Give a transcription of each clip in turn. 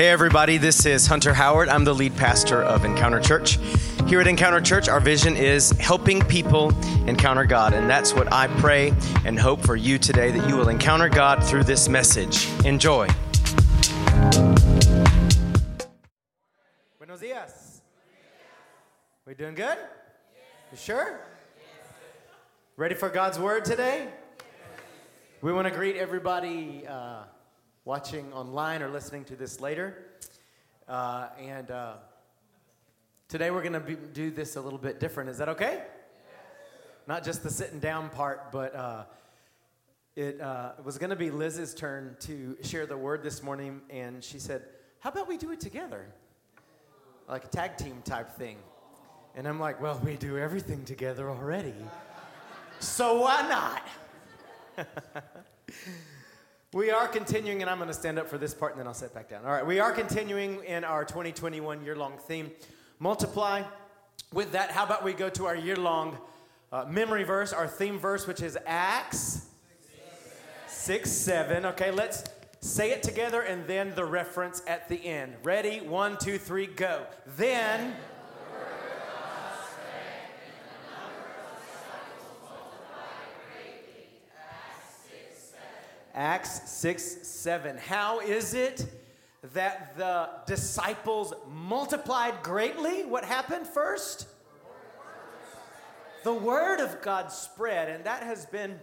Hey, everybody, this is Hunter Howard. I'm the lead pastor of Encounter Church. Here at Encounter Church, our vision is helping people encounter God. And that's what I pray and hope for you today that you will encounter God through this message. Enjoy. Buenos dias. We doing good? You sure? Ready for God's word today? We want to greet everybody. Uh, watching online or listening to this later. Uh, and uh, today we're going to do this a little bit different. Is that okay? Yes. Not just the sitting down part, but uh, it, uh, was going to be Liz's turn to share the word this morning. And she said, How about we do it together? Like a tag team type thing. And I'm like, Well, we do everything together already. so why not? We are continuing, and I'm going to stand up for this part and then I'll sit back down. All right, we are continuing in our 2021 year long theme, Multiply. With that, how about we go to our year long uh, memory verse, our theme verse, which is Acts 6 7. Okay, let's say it together and then the reference at the end. Ready? One, two, three, go. Then Acts 6 7. How is it that the disciples multiplied greatly? What happened first? The word of God spread, and that has been,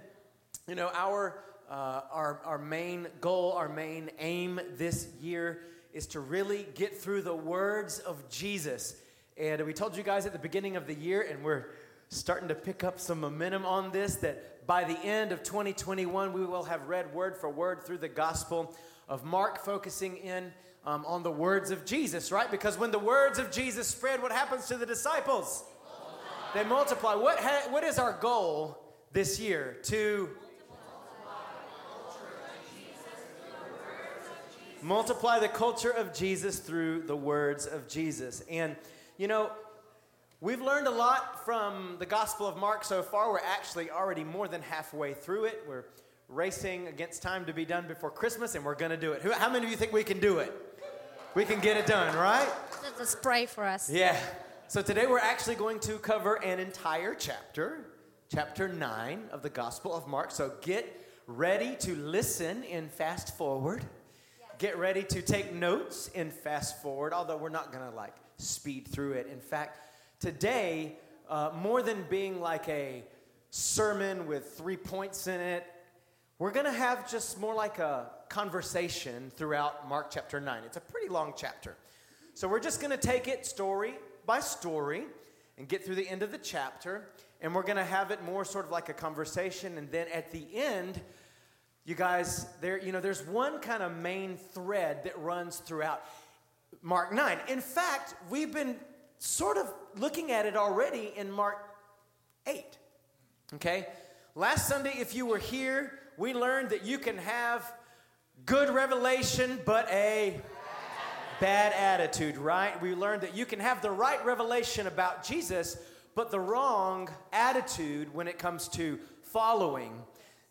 you know, our, uh, our, our main goal, our main aim this year is to really get through the words of Jesus. And we told you guys at the beginning of the year, and we're starting to pick up some momentum on this, that by the end of 2021, we will have read word for word through the Gospel of Mark, focusing in um, on the words of Jesus, right? Because when the words of Jesus spread, what happens to the disciples? They multiply. What, ha- what is our goal this year? To multiply the culture of Jesus through the words of Jesus. And, you know, We've learned a lot from the Gospel of Mark so far. We're actually already more than halfway through it. We're racing against time to be done before Christmas, and we're going to do it. How many of you think we can do it? We can get it done, right? That's a spray for us. Yeah. So today we're actually going to cover an entire chapter, chapter 9 of the Gospel of Mark. So get ready to listen in fast forward. Get ready to take notes in fast forward, although we're not going to like speed through it. In fact, Today, uh, more than being like a sermon with three points in it, we're going to have just more like a conversation throughout Mark chapter 9. It's a pretty long chapter. So we're just going to take it story by story and get through the end of the chapter. And we're going to have it more sort of like a conversation. And then at the end, you guys, there, you know, there's one kind of main thread that runs throughout Mark 9. In fact, we've been sort of looking at it already in Mark 8. Okay? Last Sunday, if you were here, we learned that you can have good revelation, but a bad attitude, right? We learned that you can have the right revelation about Jesus, but the wrong attitude when it comes to following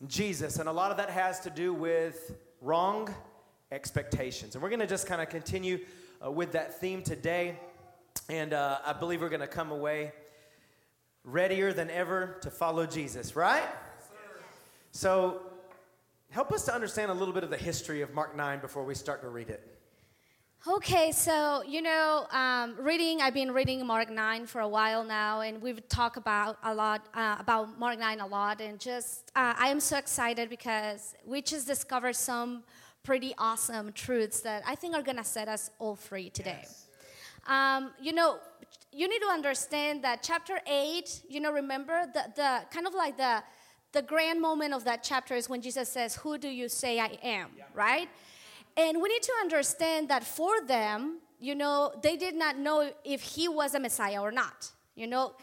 Jesus. And a lot of that has to do with wrong expectations. And we're going to just kind of continue uh, with that theme today. And uh, I believe we're going to come away readier than ever to follow Jesus, right? Yes, so, help us to understand a little bit of the history of Mark 9 before we start to read it. Okay, so you know, um, reading. I've been reading Mark nine for a while now, and we've talked about a lot uh, about Mark nine a lot, and just uh, I am so excited because we just discovered some pretty awesome truths that I think are gonna set us all free today. Yes. Um, you know, you need to understand that chapter 8, you know, remember the, the kind of like the, the grand moment of that chapter is when Jesus says, Who do you say I am? Yeah. Right? And we need to understand that for them, you know, they did not know if he was a Messiah or not. You know,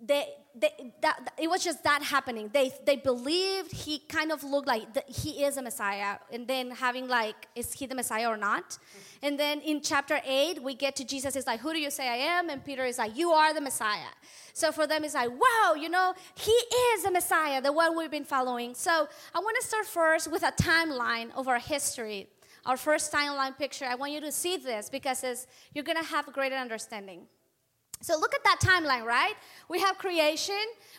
they, they, that, it was just that happening. They, they believed he kind of looked like the, he is a Messiah, and then having like, is he the Messiah or not? And then in chapter 8, we get to Jesus is like, Who do you say I am? And Peter is like, You are the Messiah. So for them, it's like, Wow, you know, he is the Messiah, the one we've been following. So I want to start first with a timeline of our history our first timeline picture, I want you to see this because you're going to have a greater understanding. So look at that timeline, right? We have creation,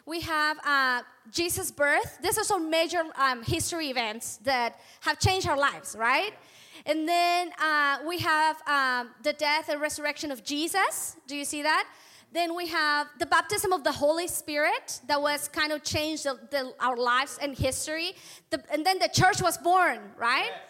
we have uh, Jesus' birth. These are some major um, history events that have changed our lives, right? And then uh, we have um, the death and resurrection of Jesus. Do you see that? Then we have the baptism of the Holy Spirit that was kind of changed the, the, our lives and history. The, and then the church was born, right? Yes.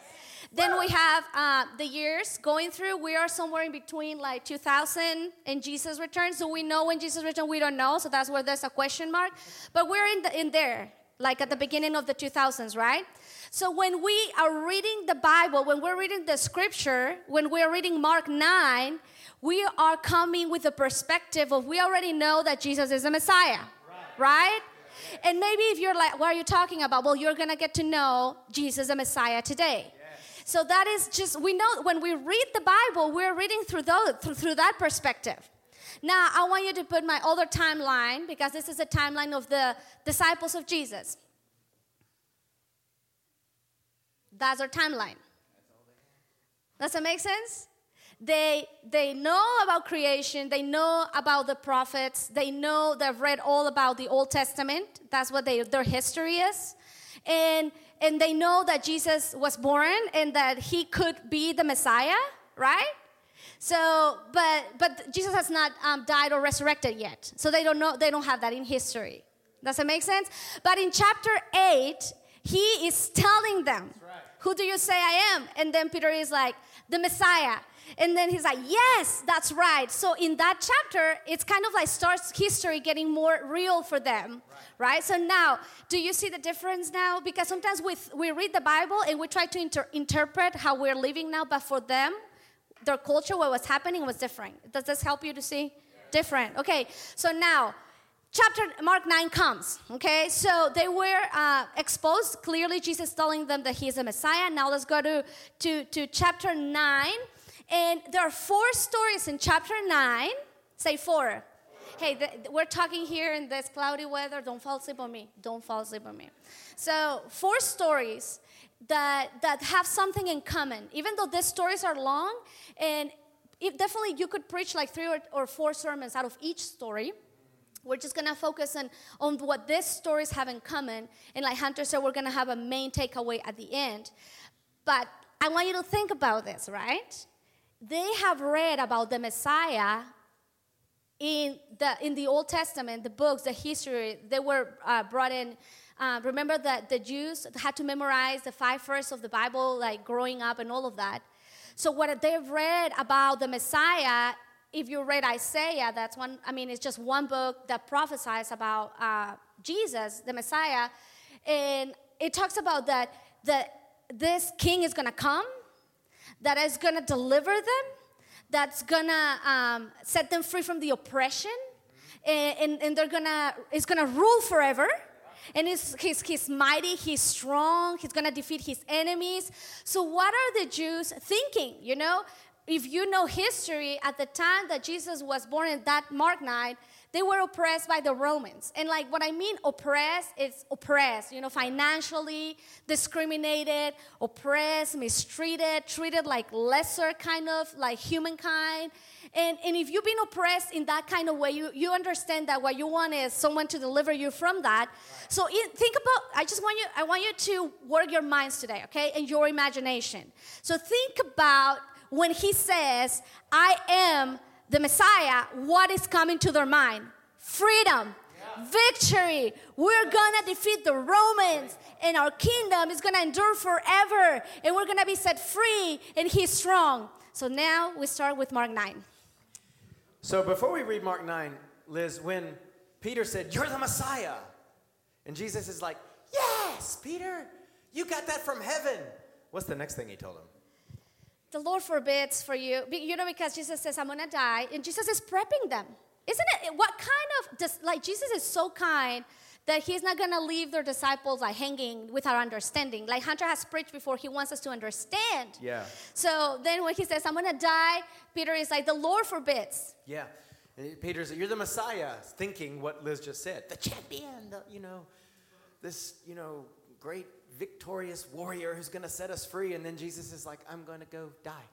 Then we have uh, the years going through. We are somewhere in between like 2000 and Jesus returns. So we know when Jesus returns, we don't know. So that's where there's a question mark. But we're in, the, in there, like at the beginning of the 2000s, right? So when we are reading the Bible, when we're reading the scripture, when we're reading Mark 9, we are coming with the perspective of we already know that Jesus is the Messiah, right? right? And maybe if you're like, what are you talking about? Well, you're going to get to know Jesus the Messiah today. So that is just, we know when we read the Bible, we're reading through, those, through, through that perspective. Now, I want you to put my other timeline because this is a timeline of the disciples of Jesus. That's our timeline. Does that make sense? They, they know about creation, they know about the prophets, they know, they've read all about the Old Testament. That's what they, their history is. And, and they know that Jesus was born and that he could be the Messiah, right? So, but, but Jesus has not um, died or resurrected yet. So they don't know, they don't have that in history. Does that make sense? But in chapter 8, he is telling them, right. Who do you say I am? And then Peter is like, The Messiah. And then he's like, Yes, that's right. So in that chapter, it's kind of like starts history getting more real for them, right? So now, do you see the difference now? Because sometimes we, we read the Bible and we try to inter- interpret how we're living now, but for them, their culture, what was happening was different. Does this help you to see? Different. Okay, so now, chapter mark 9 comes okay so they were uh, exposed clearly jesus telling them that he is a messiah now let's go to, to, to chapter 9 and there are four stories in chapter 9. Say four. Hey, the, we're talking here in this cloudy weather. Don't fall asleep on me. Don't fall asleep on me. So, four stories that, that have something in common. Even though these stories are long, and definitely you could preach like three or, or four sermons out of each story. We're just gonna focus on, on what these stories have in common. And like Hunter said, we're gonna have a main takeaway at the end. But I want you to think about this, right? they have read about the Messiah in the, in the Old Testament, the books, the history, they were uh, brought in. Uh, remember that the Jews had to memorize the five verses of the Bible, like growing up and all of that. So, what they've read about the Messiah, if you read Isaiah, that's one, I mean, it's just one book that prophesies about uh, Jesus, the Messiah. And it talks about that, that this king is going to come that is going to deliver them, that's to um, set them free from the oppression, and, and, and they're is going to rule forever. And he's, he's, he's mighty, he's strong, he's to defeat his enemies. So, what are the Jews thinking? You know, if you know history, at the time that Jesus was born in that Mark 9, they were oppressed by the Romans. And like what I mean oppressed is oppressed, you know, financially discriminated, oppressed, mistreated, treated like lesser kind of like humankind. And, and if you've been oppressed in that kind of way, you, you understand that what you want is someone to deliver you from that. So think about, I just want you, I want you to work your minds today, okay, and your imagination. So think about when he says, I am the Messiah, what is coming to their mind? Freedom, yeah. victory. We're gonna defeat the Romans, and our kingdom is gonna endure forever, and we're gonna be set free, and He's strong. So now we start with Mark 9. So before we read Mark 9, Liz, when Peter said, You're the Messiah, and Jesus is like, Yes, Peter, you got that from heaven. What's the next thing he told him? The Lord forbids for you, you know, because Jesus says, I'm going to die, and Jesus is prepping them. Isn't it? What kind of, like, Jesus is so kind that he's not going to leave their disciples like hanging with our understanding. Like Hunter has preached before, he wants us to understand. Yeah. So then when he says, I'm going to die, Peter is like, the Lord forbids. Yeah. And Peter's, you're the Messiah, thinking what Liz just said. The champion, the, you know, this, you know, great victorious warrior who's going to set us free. And then Jesus is like, I'm going to go die.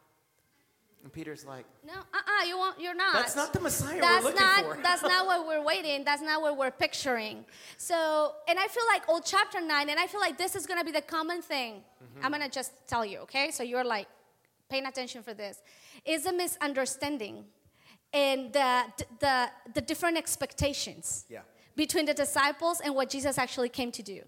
And Peter's like, No, uh-uh, you won't, you're not. That's not the Messiah that's we're looking not, for. that's not what we're waiting. That's not what we're picturing. So, and I feel like old chapter nine, and I feel like this is gonna be the common thing. Mm-hmm. I'm gonna just tell you, okay? So you're like paying attention for this. Is a misunderstanding and the the the different expectations Yeah. between the disciples and what Jesus actually came to do.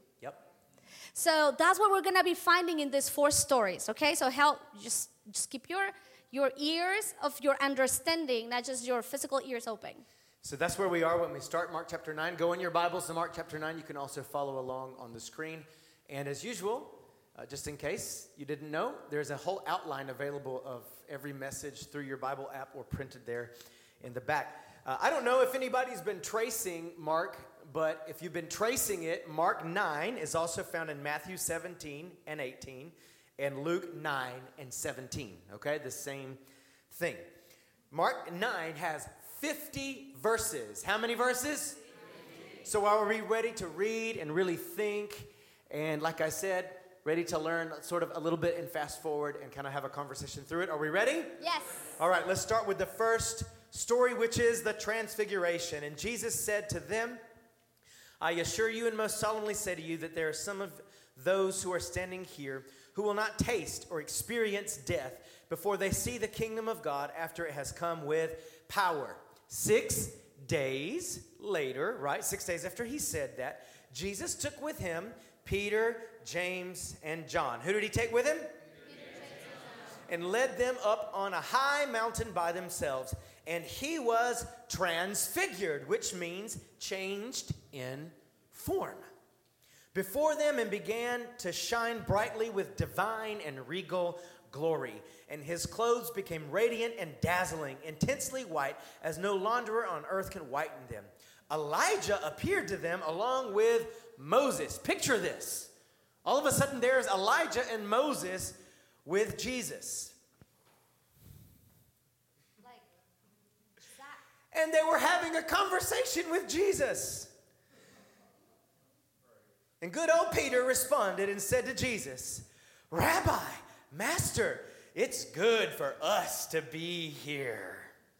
So that's what we're gonna be finding in these four stories. Okay, so help just just keep your your ears of your understanding, not just your physical ears open. So that's where we are when we start Mark chapter 9. Go in your Bibles to Mark chapter 9. You can also follow along on the screen. And as usual, uh, just in case you didn't know, there's a whole outline available of every message through your Bible app or printed there in the back. Uh, I don't know if anybody's been tracing Mark, but if you've been tracing it, Mark 9 is also found in Matthew 17 and 18 and Luke 9 and 17. Okay, the same thing. Mark 9 has 50 verses. How many verses? So are we ready to read and really think? And like I said, ready to learn sort of a little bit and fast forward and kind of have a conversation through it. Are we ready? Yes. All right, let's start with the first story, which is the transfiguration. And Jesus said to them, I assure you and most solemnly say to you that there are some of those who are standing here who will not taste or experience death before they see the kingdom of God after it has come with power. Six days later, right? Six days after he said that, Jesus took with him Peter, James, and John. Who did he take with him? and led them up on a high mountain by themselves. And he was transfigured, which means changed in form. Before them and began to shine brightly with divine and regal glory. And his clothes became radiant and dazzling, intensely white, as no launderer on earth can whiten them. Elijah appeared to them along with Moses. Picture this. All of a sudden, there's Elijah and Moses with Jesus. And they were having a conversation with Jesus. And good old Peter responded and said to Jesus, Rabbi, Master, it's good for us to be here,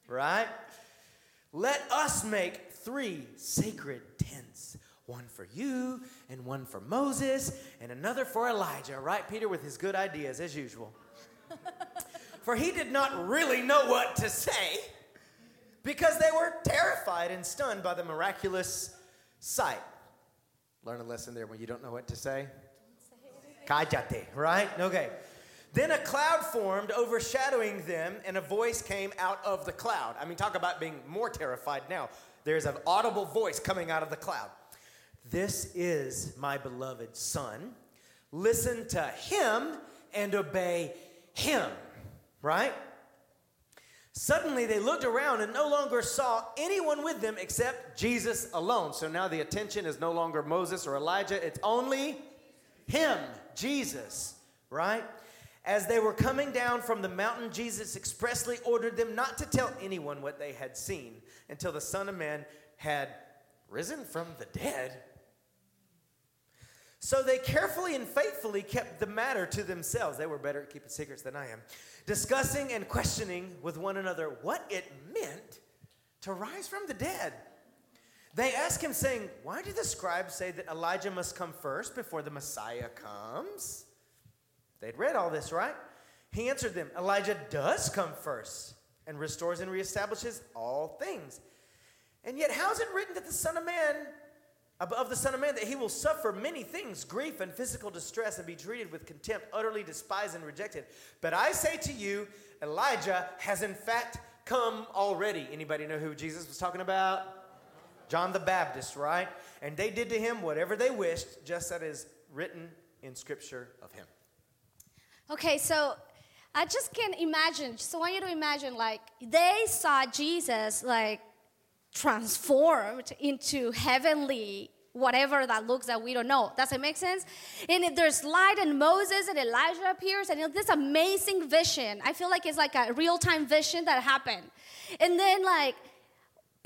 right? Let us make three sacred tents one for you, and one for Moses, and another for Elijah, right, Peter, with his good ideas as usual. for he did not really know what to say because they were terrified and stunned by the miraculous sight. Learn a lesson there when you don't know what to say. Cállate, right? Okay. Then a cloud formed, overshadowing them, and a voice came out of the cloud. I mean, talk about being more terrified now. There's an audible voice coming out of the cloud. This is my beloved Son. Listen to him and obey him, right? Suddenly they looked around and no longer saw anyone with them except Jesus alone. So now the attention is no longer Moses or Elijah, it's only him, Jesus, right? As they were coming down from the mountain, Jesus expressly ordered them not to tell anyone what they had seen until the Son of Man had risen from the dead. So they carefully and faithfully kept the matter to themselves. They were better at keeping secrets than I am, discussing and questioning with one another what it meant to rise from the dead. They asked him, saying, Why do the scribes say that Elijah must come first before the Messiah comes? They'd read all this, right? He answered them, Elijah does come first and restores and reestablishes all things. And yet, how is it written that the Son of Man, of the Son of Man, that he will suffer many things, grief and physical distress, and be treated with contempt, utterly despised and rejected? But I say to you, Elijah has in fact come already. Anybody know who Jesus was talking about? John the Baptist, right? And they did to him whatever they wished, just as is written in Scripture of him. Okay, so I just can't imagine, just want you to imagine like they saw Jesus like transformed into heavenly whatever that looks that we don't know. Does it make sense? And there's light and Moses and Elijah appears and this amazing vision. I feel like it's like a real-time vision that happened. And then like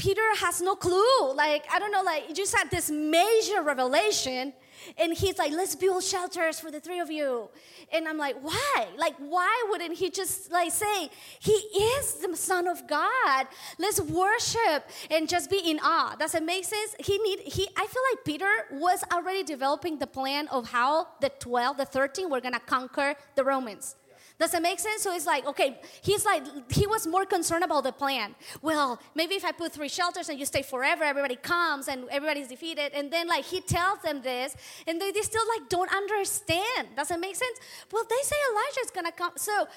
Peter has no clue. Like, I don't know, like, you just had this major revelation, And he's like, let's build shelters for the three of you. And I'm like, why? Like, why wouldn't he just like say, he is the son of God? Let's worship and just be in awe. Does it make sense? He need he I feel like Peter was already developing the plan of how the 12, the 13 were gonna conquer the Romans. Does it make sense? So it's like, okay, he's like, he was more concerned about the plan. Well, maybe if I put three shelters and you stay forever, everybody comes and everybody's defeated. And then, like, he tells them this, and they, they still, like, don't understand. Does it make sense? Well, they say Elijah is gonna come. So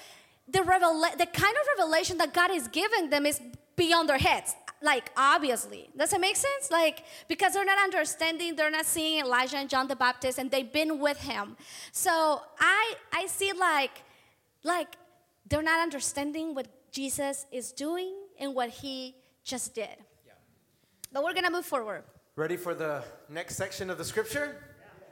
the, revela- the kind of revelation that God is giving them is beyond their heads like obviously does it make sense like because they're not understanding they're not seeing elijah and john the baptist and they've been with him so i i see like like they're not understanding what jesus is doing and what he just did Yeah. but we're gonna move forward Ready for the next section of the scripture?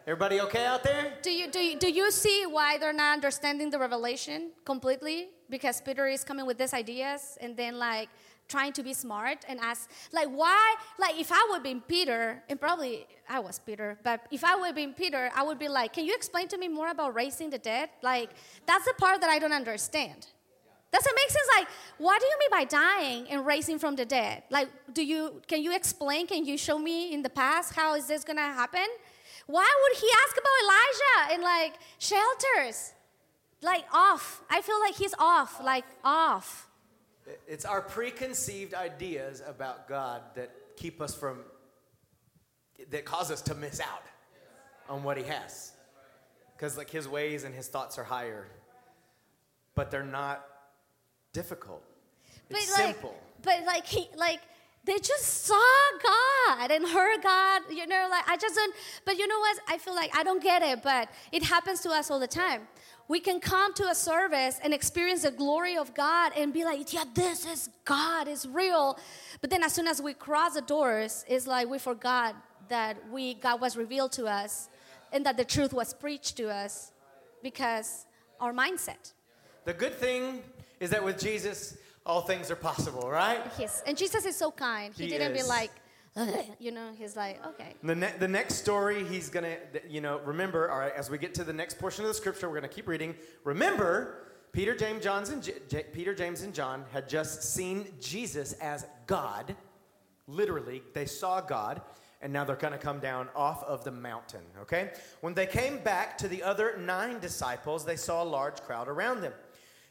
Everybody okay out there? do you do you, do you see why they're not understanding the revelation completely because peter is coming with these ideas and then like trying to be smart and ask like why like if i would be peter and probably i was peter but if i would be peter i would be like can you explain to me more about raising the dead? Like that's the part that i don't understand. Does it make sense? Like what do you mean by dying and raising from the dead? Like do you can you explain? Can you show me in the past how is this gonna happen? Why would he ask about elijah and like shelters? Like off. I feel like he's off like off It's our preconceived ideas about God that keep us from, that cause us to miss out on what He has. Because, like, His ways and His thoughts are higher, but they're not difficult. It's but like, simple. but like he like they just saw God and heard God, you know, like I just don't but you know what? I feel like I don't get it, but it happens to us all the time. We can come to a service and experience the glory of God and be like, yeah, this is God, it's real. But then as soon as we cross the doors, it's like we forgot that we God was revealed to us and that the truth was preached to us because our mindset. The good thing is that with Jesus, all things are possible, right? Yes, and Jesus is so kind. He, He didn't be like, you know, he's like, okay. The, ne- the next story, he's going to, you know, remember, all right, as we get to the next portion of the scripture, we're going to keep reading. Remember, Peter, James, John's and J- J- Peter, James, and John had just seen Jesus as God. Literally, they saw God, and now they're going to come down off of the mountain, okay? When they came back to the other nine disciples, they saw a large crowd around them,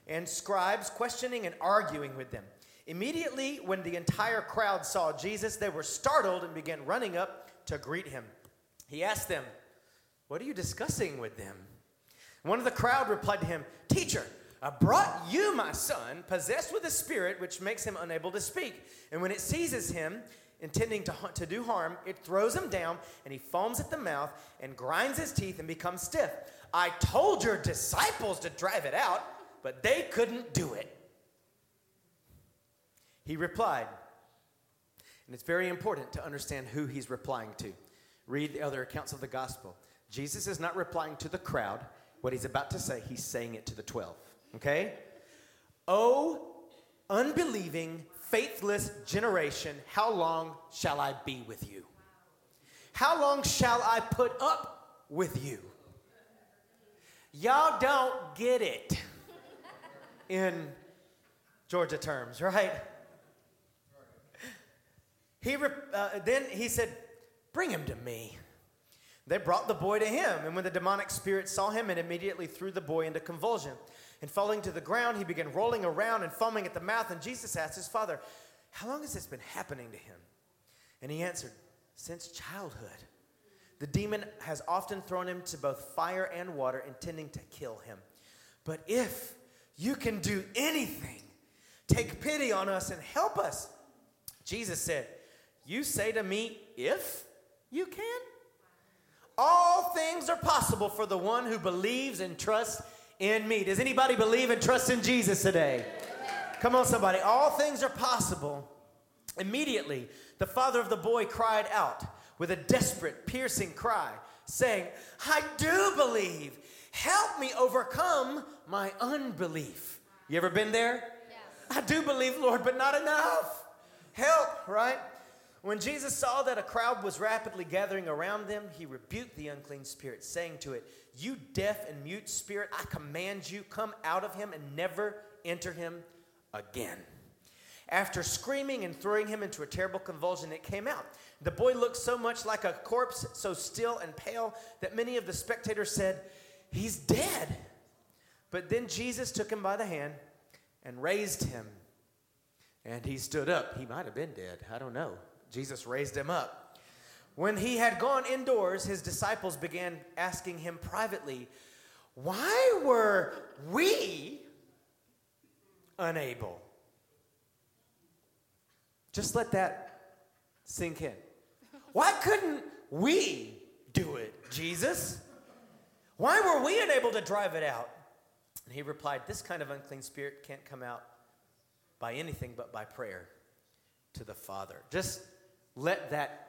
and scribes questioning and arguing with them. Immediately, when the entire crowd saw Jesus, they were startled and began running up to greet him. He asked them, What are you discussing with them? One of the crowd replied to him, Teacher, I brought you my son, possessed with a spirit which makes him unable to speak. And when it seizes him, intending to, to do harm, it throws him down, and he foams at the mouth and grinds his teeth and becomes stiff. I told your disciples to drive it out, but they couldn't do it. He replied, and it's very important to understand who he's replying to. Read the other accounts of the gospel. Jesus is not replying to the crowd. What he's about to say, he's saying it to the 12. Okay? Oh, unbelieving, faithless generation, how long shall I be with you? How long shall I put up with you? Y'all don't get it in Georgia terms, right? He uh, then he said, Bring him to me. They brought the boy to him, and when the demonic spirit saw him, it immediately threw the boy into convulsion. And falling to the ground, he began rolling around and foaming at the mouth. And Jesus asked his father, How long has this been happening to him? And he answered, Since childhood. The demon has often thrown him to both fire and water, intending to kill him. But if you can do anything, take pity on us and help us. Jesus said, You say to me, if you can? All things are possible for the one who believes and trusts in me. Does anybody believe and trust in Jesus today? Come on, somebody. All things are possible. Immediately, the father of the boy cried out with a desperate, piercing cry, saying, I do believe. Help me overcome my unbelief. You ever been there? I do believe, Lord, but not enough. Help, right? When Jesus saw that a crowd was rapidly gathering around them, he rebuked the unclean spirit, saying to it, You deaf and mute spirit, I command you, come out of him and never enter him again. After screaming and throwing him into a terrible convulsion, it came out. The boy looked so much like a corpse, so still and pale, that many of the spectators said, He's dead. But then Jesus took him by the hand and raised him. And he stood up. He might have been dead. I don't know. Jesus raised him up. When he had gone indoors, his disciples began asking him privately, Why were we unable? Just let that sink in. Why couldn't we do it, Jesus? Why were we unable to drive it out? And he replied, This kind of unclean spirit can't come out by anything but by prayer to the Father. Just let that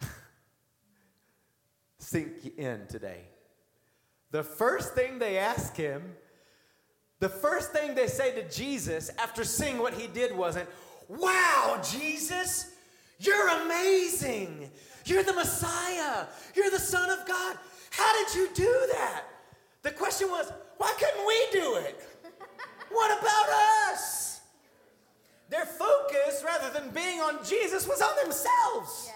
sink in today. The first thing they ask him, the first thing they say to Jesus after seeing what he did wasn't, Wow, Jesus, you're amazing. You're the Messiah. You're the Son of God. How did you do that? The question was, why couldn't we do it? What about us? Rather than being on Jesus, was on themselves. Yes,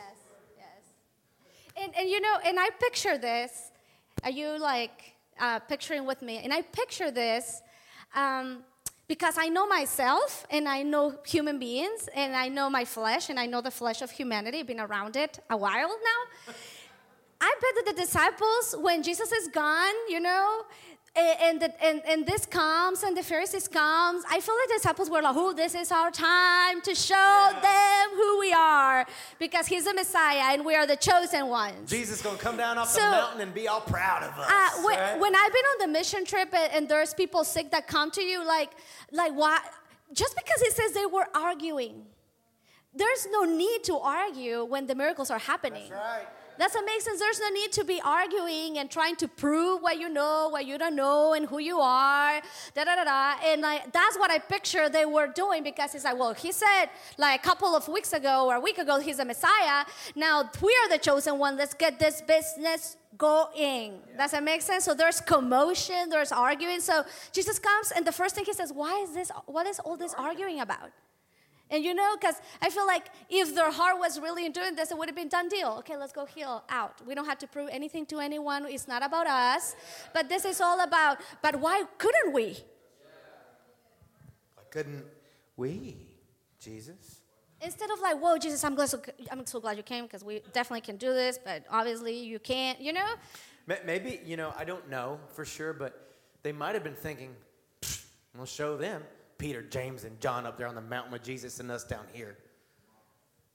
yes. And, and you know, and I picture this. Are you like uh, picturing with me? And I picture this um, because I know myself and I know human beings and I know my flesh and I know the flesh of humanity, I've been around it a while now. I bet that the disciples, when Jesus is gone, you know, and, and, and, and this comes and the Pharisees comes, I feel like the disciples were like, oh, this is our time to show yeah. them who we are because he's the Messiah and we are the chosen ones. Jesus is going to come down off so, the mountain and be all proud of us. Uh, when, right? when I've been on the mission trip and, and there's people sick that come to you, like, like why? Just because it says they were arguing, there's no need to argue when the miracles are happening. That's right. That's sense? There's no need to be arguing and trying to prove what you know, what you don't know, and who you are. Da da da da. And like that's what I picture they were doing because it's like, well, he said like a couple of weeks ago or a week ago he's a Messiah. Now we are the chosen one. Let's get this business going. Yeah. Does that make sense? So there's commotion, there's arguing. So Jesus comes and the first thing he says, Why is this what is all this arguing about? And you know, because I feel like if their heart was really in doing this, it would have been done deal. Okay, let's go heal out. We don't have to prove anything to anyone. It's not about us. But this is all about, but why couldn't we? Why couldn't we, Jesus? Instead of like, whoa, Jesus, I'm, glad so, I'm so glad you came because we definitely can do this, but obviously you can't, you know? Maybe, you know, I don't know for sure, but they might have been thinking, we'll show them. Peter, James, and John up there on the mountain with Jesus and us down here.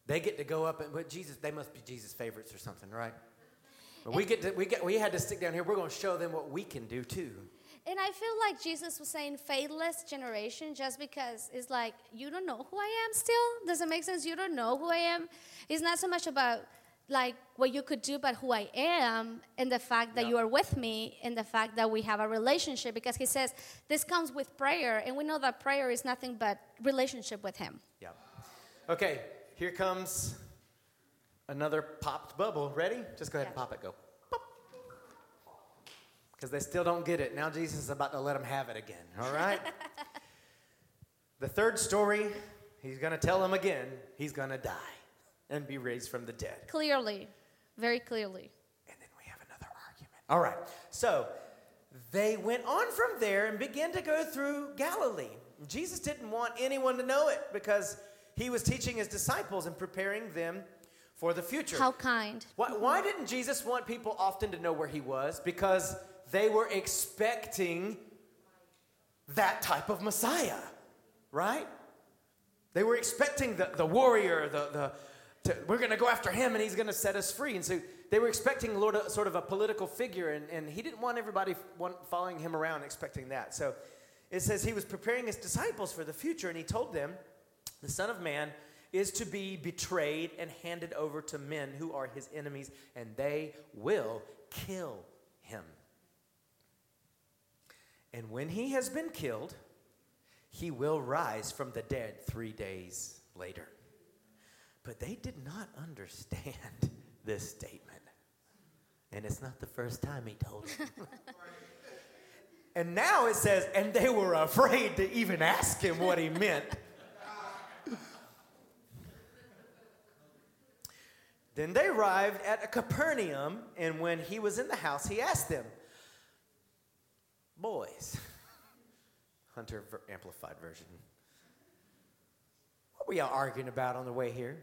They get to go up and but Jesus, they must be Jesus' favorites or something, right? But we get to we get we had to stick down here. We're going to show them what we can do too. And I feel like Jesus was saying faithless generation just because it's like you don't know who I am still. Does it make sense? You don't know who I am. It's not so much about like what you could do, but who I am, and the fact that you are with me, and the fact that we have a relationship. Because he says this comes with prayer, and we know that prayer is nothing but relationship with him. Yeah. Okay, here comes another popped bubble. Ready? Just go ahead yeah. and pop it. Go. Because they still don't get it. Now Jesus is about to let them have it again. All right? the third story, he's going to tell them again, he's going to die and be raised from the dead. Clearly, very clearly. And then we have another argument. All right, so they went on from there and began to go through Galilee. Jesus didn't want anyone to know it because he was teaching his disciples and preparing them for the future. How kind. Why, why didn't Jesus want people often to know where he was? Because they were expecting that type of Messiah, right? They were expecting the, the warrior, the, the, to, we're going to go after him and he's going to set us free. And so they were expecting Lord a, sort of a political figure, and, and he didn't want everybody following him around expecting that. So it says he was preparing his disciples for the future, and he told them, The Son of Man is to be betrayed and handed over to men who are his enemies, and they will kill him. And when he has been killed, he will rise from the dead three days later. But they did not understand this statement. And it's not the first time he told them. and now it says, and they were afraid to even ask him what he meant. then they arrived at a Capernaum, and when he was in the house, he asked them, Boys, Hunter Amplified Version, were y'all arguing about on the way here?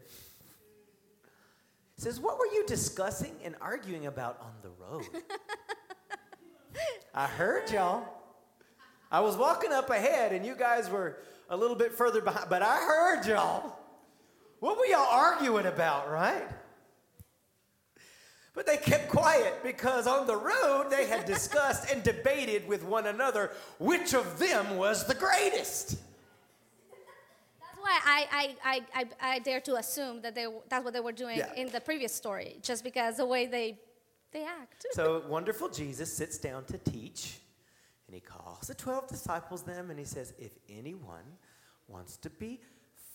says, What were you discussing and arguing about on the road? I heard y'all. I was walking up ahead and you guys were a little bit further behind, but I heard y'all. What were y'all arguing about, right? But they kept quiet because on the road they had discussed and debated with one another which of them was the greatest why I, I, I, I, dare to assume that they, that's what they were doing yeah. in the previous story, just because the way they, they act. so, wonderful Jesus sits down to teach, and he calls the 12 disciples them, and he says, If anyone wants to be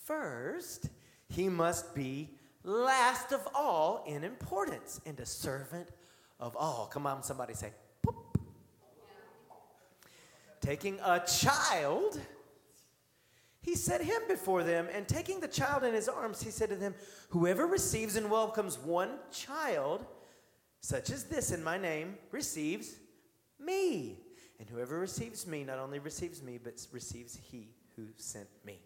first, he must be last of all in importance and a servant of all. Come on, somebody say, Poop. Taking a child he set him before them, and taking the child in his arms, he said to them, Whoever receives and welcomes one child, such as this in my name, receives me. And whoever receives me not only receives me, but receives he who sent me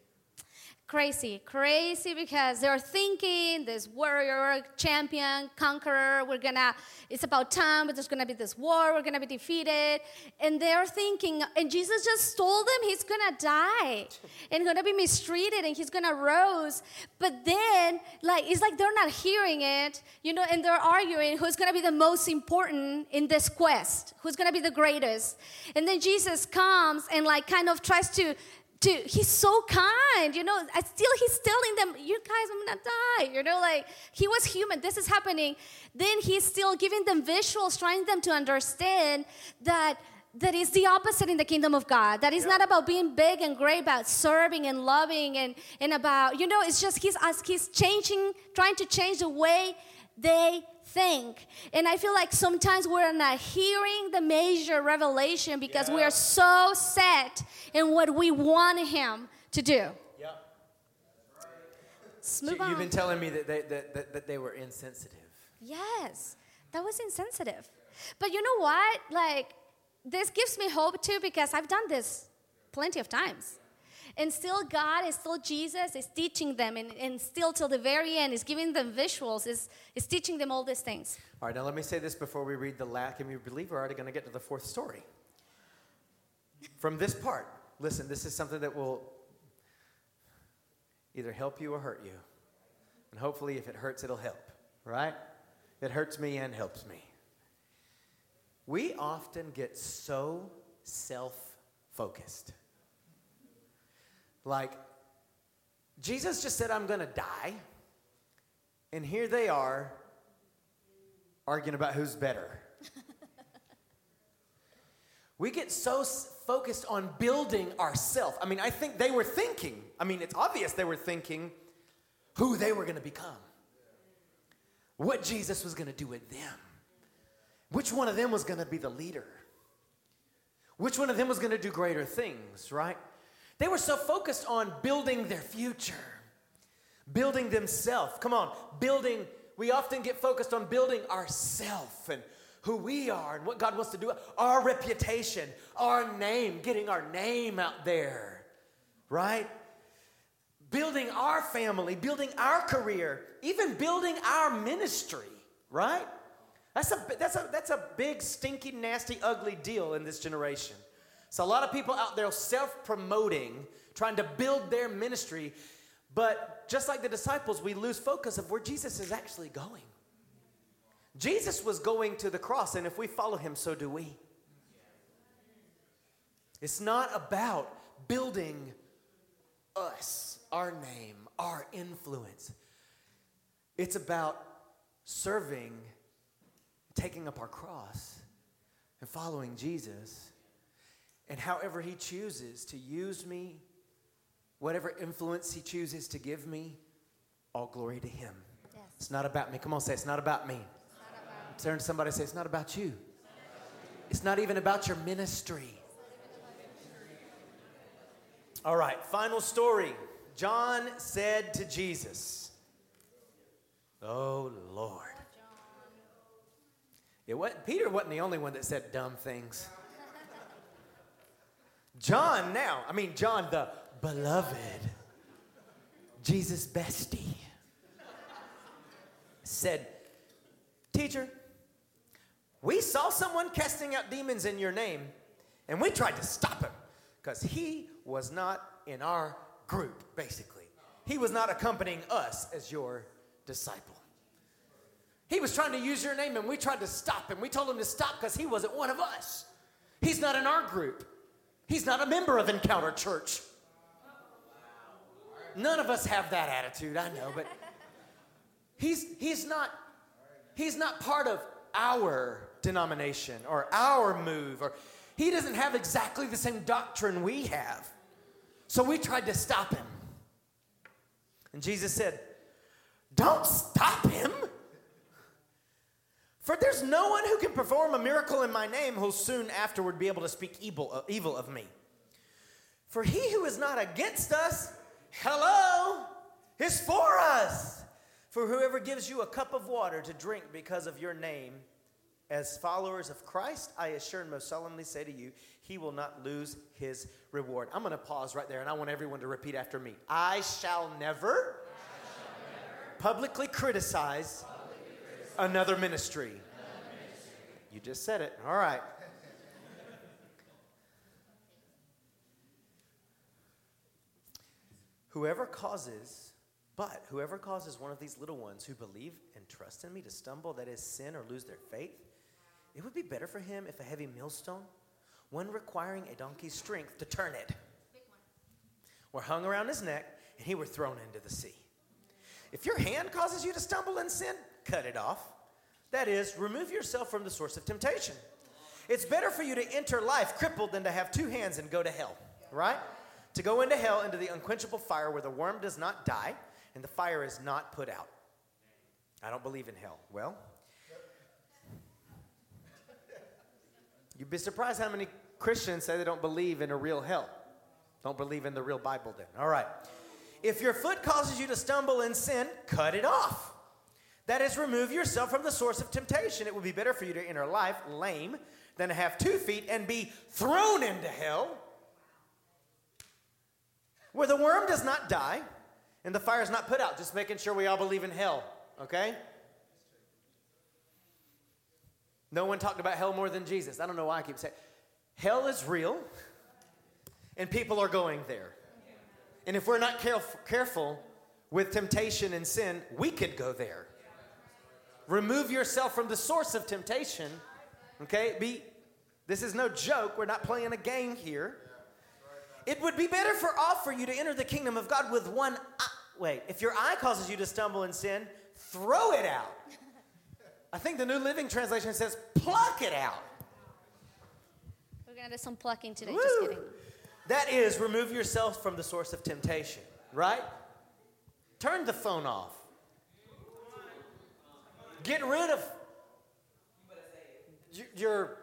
crazy. Crazy because they're thinking this warrior champion conqueror we're gonna it's about time but there's gonna be this war we're gonna be defeated. And they're thinking and jesus just told them he's gonna die and gonna be mistreated and he's gonna rose. But then like it's like they're not hearing it you know and they're arguing who's gonna be the most important in this quest who's gonna be the greatest. And then jesus comes and like kind of tries to to he's so kind you know I still he's telling them you guys i'm gonna die you know like he was human this is happening then he's still giving them visuals trying them to understand that that is the opposite in the kingdom of god that is yeah. not about being big and great about serving and loving and and about you know it's just he's he's changing trying to change the way they think. And I feel like sometimes we're not hearing the major revelation because yeah. we are so set in what we want Him to do. Yeah. So you've been telling me that they, that, that, that they were insensitive. Yes, that was insensitive. But you know what? Like, this gives me hope too because I've done this plenty of times. And still, God is still Jesus is teaching them, and, and still till the very end is giving them visuals, is, is teaching them all these things. All right, now let me say this before we read the last. Can we believe we're already going to get to the fourth story? From this part, listen, this is something that will either help you or hurt you. And hopefully, if it hurts, it'll help, right? It hurts me and helps me. We often get so self focused. Like, Jesus just said, I'm going to die. And here they are arguing about who's better. we get so focused on building ourselves. I mean, I think they were thinking, I mean, it's obvious they were thinking who they were going to become, what Jesus was going to do with them, which one of them was going to be the leader, which one of them was going to do greater things, right? They were so focused on building their future, building themselves. Come on, building. We often get focused on building ourself and who we are and what God wants to do, our reputation, our name, getting our name out there, right? Building our family, building our career, even building our ministry, right? That's a, that's a, that's a big, stinky, nasty, ugly deal in this generation. So, a lot of people out there self promoting, trying to build their ministry, but just like the disciples, we lose focus of where Jesus is actually going. Jesus was going to the cross, and if we follow him, so do we. It's not about building us, our name, our influence. It's about serving, taking up our cross, and following Jesus and however He chooses to use me, whatever influence He chooses to give me, All glory to Him. Yes. It's not about me. Come on, say, it's not about me. Turn to somebody and say, it's not about you. It's not even about your ministry. All right, final story. John said to Jesus, Oh Lord. It was, Peter wasn't the only one that said dumb things. John, now, I mean, John the beloved, Jesus' bestie, said, Teacher, we saw someone casting out demons in your name, and we tried to stop him because he was not in our group, basically. He was not accompanying us as your disciple. He was trying to use your name, and we tried to stop him. We told him to stop because he wasn't one of us. He's not in our group. He's not a member of Encounter Church. None of us have that attitude, I know, but he's, he's, not, he's not part of our denomination or our move, or he doesn't have exactly the same doctrine we have. So we tried to stop him. And Jesus said, Don't stop him. For there's no one who can perform a miracle in my name who'll soon afterward be able to speak evil, uh, evil of me. For he who is not against us, hello, is for us. For whoever gives you a cup of water to drink because of your name, as followers of Christ, I assure and most solemnly say to you, he will not lose his reward. I'm going to pause right there and I want everyone to repeat after me. I shall never, I shall never publicly criticize Another ministry. You just said it. All right. whoever causes, but whoever causes one of these little ones who believe and trust in me to stumble, that is, sin or lose their faith, it would be better for him if a heavy millstone, one requiring a donkey's strength to turn it, were hung around his neck and he were thrown into the sea. If your hand causes you to stumble in sin, cut it off. That is, remove yourself from the source of temptation. It's better for you to enter life crippled than to have two hands and go to hell, right? To go into hell, into the unquenchable fire where the worm does not die and the fire is not put out. I don't believe in hell. Well, you'd be surprised how many Christians say they don't believe in a real hell. Don't believe in the real Bible then. All right. If your foot causes you to stumble in sin, cut it off. That is, remove yourself from the source of temptation. It would be better for you to enter life lame than to have two feet and be thrown into hell, where the worm does not die and the fire is not put out. Just making sure we all believe in hell, okay? No one talked about hell more than Jesus. I don't know why I keep saying hell is real, and people are going there. And if we're not caref- careful with temptation and sin, we could go there. Remove yourself from the source of temptation. Okay? Be this is no joke. We're not playing a game here. It would be better for all for you to enter the kingdom of God with one eye. Wait, if your eye causes you to stumble in sin, throw it out. I think the New Living Translation says, pluck it out. We're going to do some plucking today. Woo. Just kidding. That is, remove yourself from the source of temptation, right? Turn the phone off. Get rid of your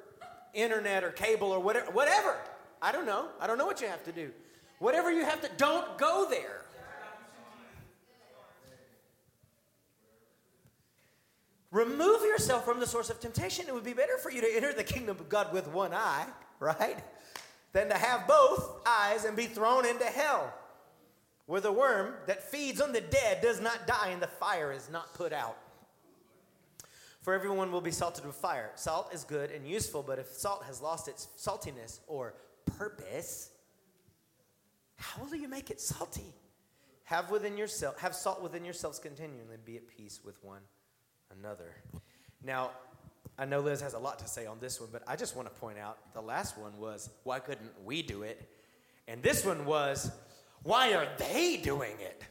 internet or cable or whatever. Whatever. I don't know. I don't know what you have to do. Whatever you have to, don't go there. Remove yourself from the source of temptation. It would be better for you to enter the kingdom of God with one eye, right? Than to have both eyes and be thrown into hell, where the worm that feeds on the dead does not die and the fire is not put out. For everyone will be salted with fire. Salt is good and useful, but if salt has lost its saltiness or purpose, how will you make it salty? Have within yourself, have salt within yourselves continually, be at peace with one another. Now, I know Liz has a lot to say on this one, but I just want to point out the last one was, why couldn't we do it? And this one was, why are they doing it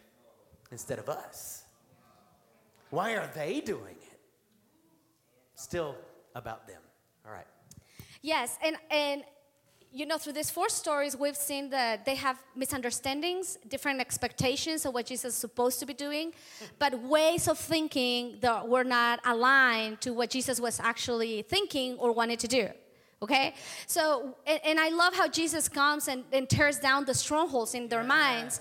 instead of us? Why are they doing it? Still about them. All right. Yes, and and you know, through these four stories, we've seen that they have misunderstandings, different expectations of what Jesus is supposed to be doing, but ways of thinking that were not aligned to what Jesus was actually thinking or wanted to do. Okay? So, and, and I love how Jesus comes and, and tears down the strongholds in their minds.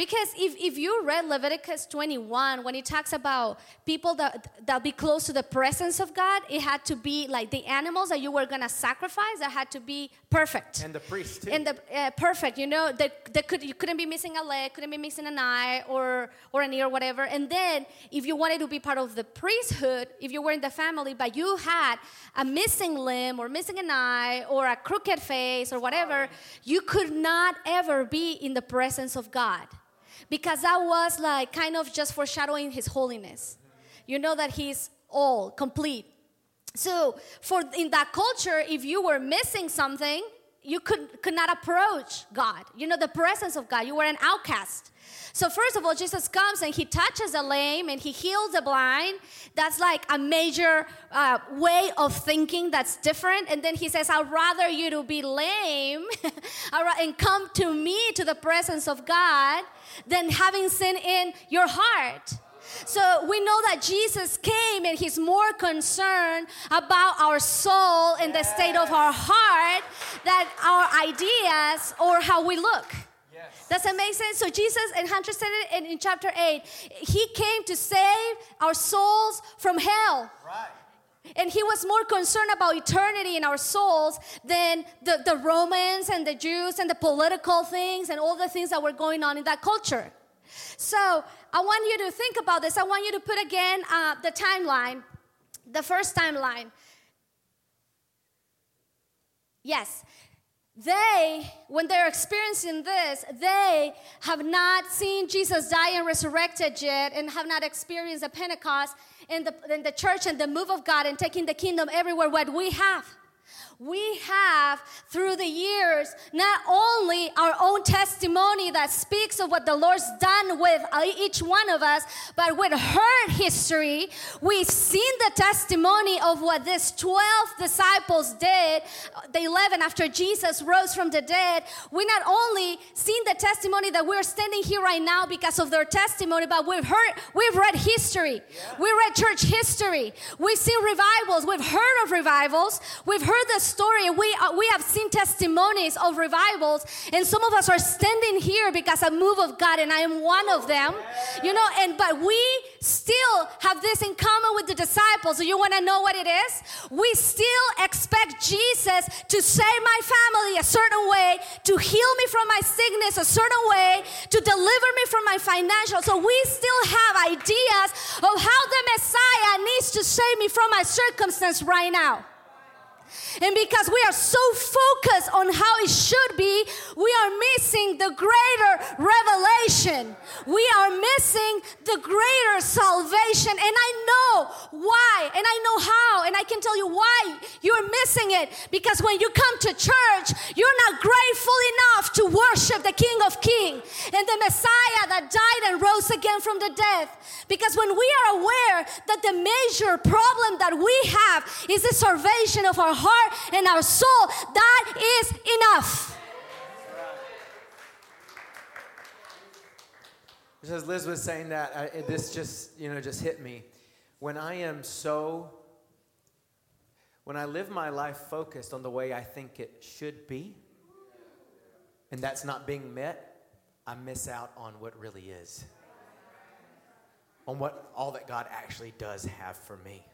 Because if, if you read Leviticus 21, when it talks about people that, that be close to the presence of God, it had to be like the animals that you were going to sacrifice that had to be perfect. And the priest, too. And the uh, perfect, you know, that, that could, you couldn't be missing a leg, couldn't be missing an eye or, or an ear, whatever. And then if you wanted to be part of the priesthood, if you were in the family, but you had a missing limb or missing an eye or a crooked face or whatever, you could not ever be in the presence of God because that was like kind of just foreshadowing his holiness. You know that he's all complete. So for in that culture, if you were missing something, you could, could not approach God. You know, the presence of God. You were an outcast. So, first of all, Jesus comes and he touches the lame and he heals the blind. That's like a major uh, way of thinking that's different. And then he says, I'd rather you to be lame and come to me to the presence of God than having sin in your heart. So we know that Jesus came and he's more concerned about our soul and the state of our heart than our ideas or how we look. Does that make sense? So Jesus, and Hunter said it in, in chapter 8, he came to save our souls from hell. Right. And he was more concerned about eternity in our souls than the, the Romans and the Jews and the political things and all the things that were going on in that culture. So I want you to think about this. I want you to put again uh, the timeline, the first timeline. Yes, they, when they're experiencing this, they have not seen Jesus die and resurrected yet and have not experienced the Pentecost in the, in the church and the move of God and taking the kingdom everywhere what we have we have through the years not only our own testimony that speaks of what the Lord's done with uh, each one of us, but with her history, we've seen the testimony of what these 12 disciples did, the 11 after Jesus rose from the dead. We not only seen the testimony that we're standing here right now because of their testimony, but we've heard, we've read history. Yeah. We read church history. We've seen revivals. We've heard of revivals. We've heard the story, we, uh, we have seen testimonies of revivals, and some of us are standing here because a move of God, and I am one of them. You know, and but we still have this in common with the disciples. You want to know what it is? We still expect Jesus to save my family a certain way, to heal me from my sickness a certain way, to deliver me from my financial. So we still have ideas of how the Messiah needs to save me from my circumstance right now. And because we are so focused on how it should be, we are missing the greater revelation. We are missing the greater salvation. And I know why, and I know how, and I can tell you why you're missing it. Because when you come to church, you're not grateful enough to worship the King of Kings and the Messiah that died and rose again from the dead. Because when we are aware that the major problem that we have is the salvation of our heart and our soul, that is enough. Just as Liz was saying that, I, this just you know just hit me. When I am so, when I live my life focused on the way I think it should be, and that's not being met, I miss out on what really is, on what all that God actually does have for me.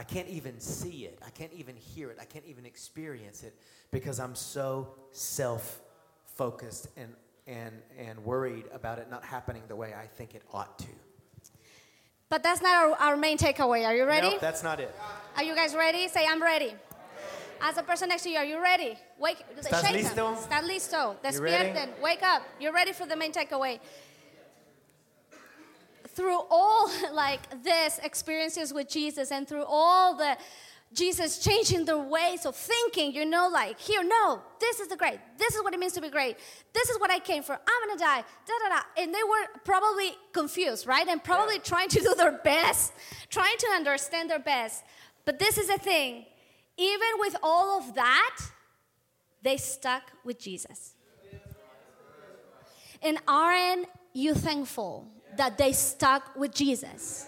I can't even see it. I can't even hear it. I can't even experience it because I'm so self focused and, and, and worried about it not happening the way I think it ought to. But that's not our, our main takeaway. Are you ready? Nope, that's not it. Are you guys ready? Say, I'm ready. As a person next to you, are you ready? Wake, ¿Estás shake listo? Them. ¿Estás listo? Despierten. Wake up. You're ready for the main takeaway through all like this experiences with Jesus and through all the Jesus changing their ways of thinking, you know, like, here, no, this is the great. This is what it means to be great. This is what I came for. I'm gonna die. Da da da. And they were probably confused, right? And probably yeah. trying to do their best, trying to understand their best. But this is the thing even with all of that, they stuck with Jesus. And aren't you thankful that they stuck with Jesus?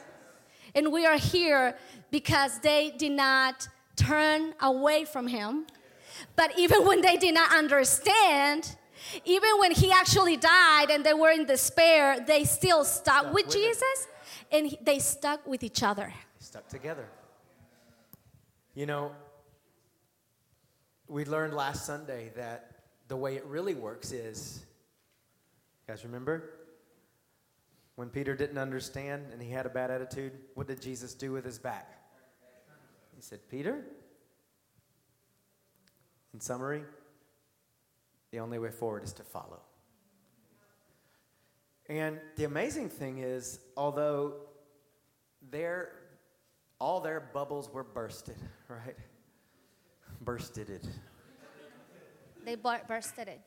And we are here because they did not turn away from him. But even when they did not understand, even when he actually died and they were in despair, they still stuck, Stuck with, with. Jesus and they stuck with each other. They stuck together. You know, we learned last Sunday that the way it really works is, you guys remember? When Peter didn't understand and he had a bad attitude, what did Jesus do with his back? He said, Peter, in summary, the only way forward is to follow. And the amazing thing is, although their all their bubbles were bursted, right? Bursted it. They bur- bursted it.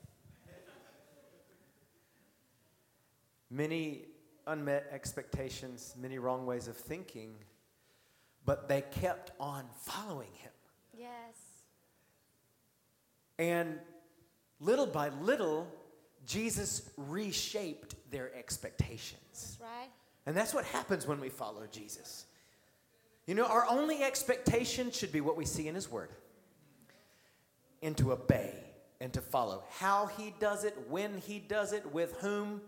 Many unmet expectations, many wrong ways of thinking, but they kept on following him. Yes. And little by little, Jesus reshaped their expectations. Right? And that's what happens when we follow Jesus. You know, our only expectation should be what we see in His Word and to obey and to follow. How He does it, when He does it, with whom.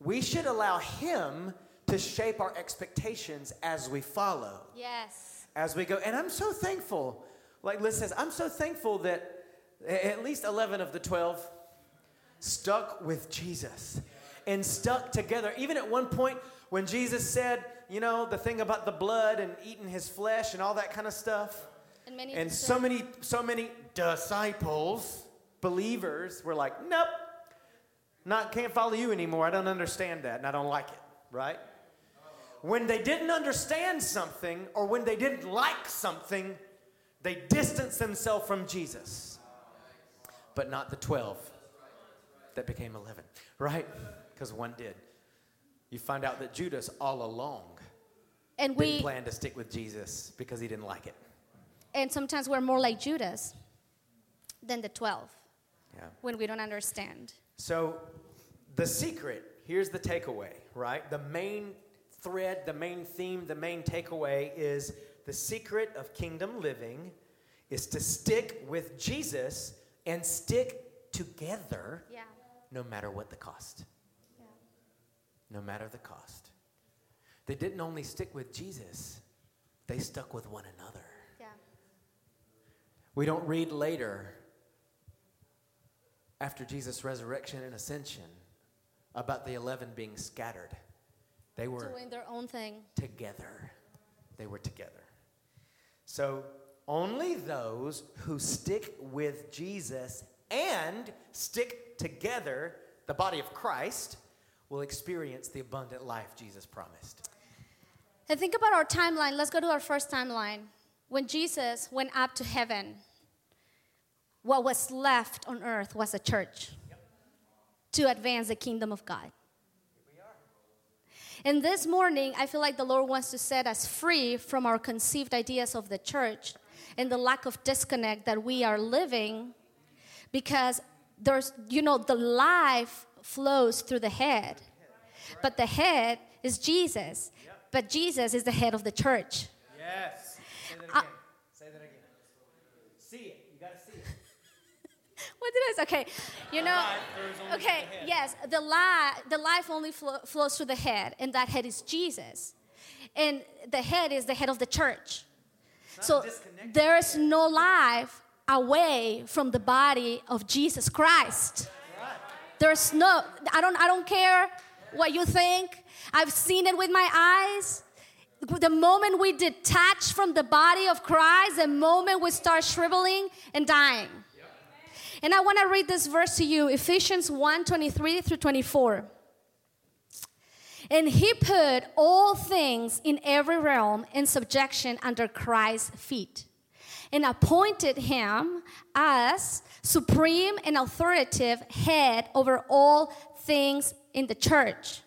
We should allow Him to shape our expectations as we follow Yes. as we go. And I'm so thankful, like Liz says, I'm so thankful that at least 11 of the 12 stuck with Jesus and stuck together. Even at one point when Jesus said, you know, the thing about the blood and eating his flesh and all that kind of stuff. And many And so many, so many disciples, believers, were like, nope, not can't follow you anymore. I don't understand that and I don't like it, right? When they didn't understand something or when they didn't like something, they distanced themselves from Jesus. But not the 12 that became 11, right? Because one did. You find out that Judas all along and didn't we plan to stick with Jesus because he didn't like it. and sometimes we're more like Judas than the 12 Yeah. when we don't understand. So, the secret here's the takeaway, right? The main thread, the main theme, the main takeaway is the secret of kingdom living is to stick with Jesus and stick together Yeah. no matter what the cost. Yeah. No matter the cost. They didn't only stick with Jesus, they stuck with one another. Yeah. We don't read later, after Jesus' resurrection and ascension, about the 11 being scattered. They were Doing their own thing. together. They were together. So, only those who stick with Jesus and stick together, the body of Christ, will experience the abundant life Jesus promised. And think about our timeline. Let's go to our first timeline. When Jesus went up to heaven, what was left on earth was a church to advance the kingdom of God. And this morning, I feel like the Lord wants to set us free from our conceived ideas of the church and the lack of disconnect that we are living because there's, you know, the life flows through the head, but the head is Jesus, but Jesus is the head of the church. Yes that Uh, again. Say that again. See it. You got to see it. What did I say? Okay, you know. Okay, yes, the life, the life only flo- flows through the head, and that head is Jesus, and the head is the head of the church. So there is no life away from the body of Jesus Christ. There's no. I don't. I don't care what you think. I've seen it with my eyes. The moment we detach from the body of Christ, the moment we start shriveling and dying. And I want to read this verse to you Ephesians 1 23 through 24. And he put all things in every realm in subjection under Christ's feet, and appointed him as supreme and authoritative head over all things in the church,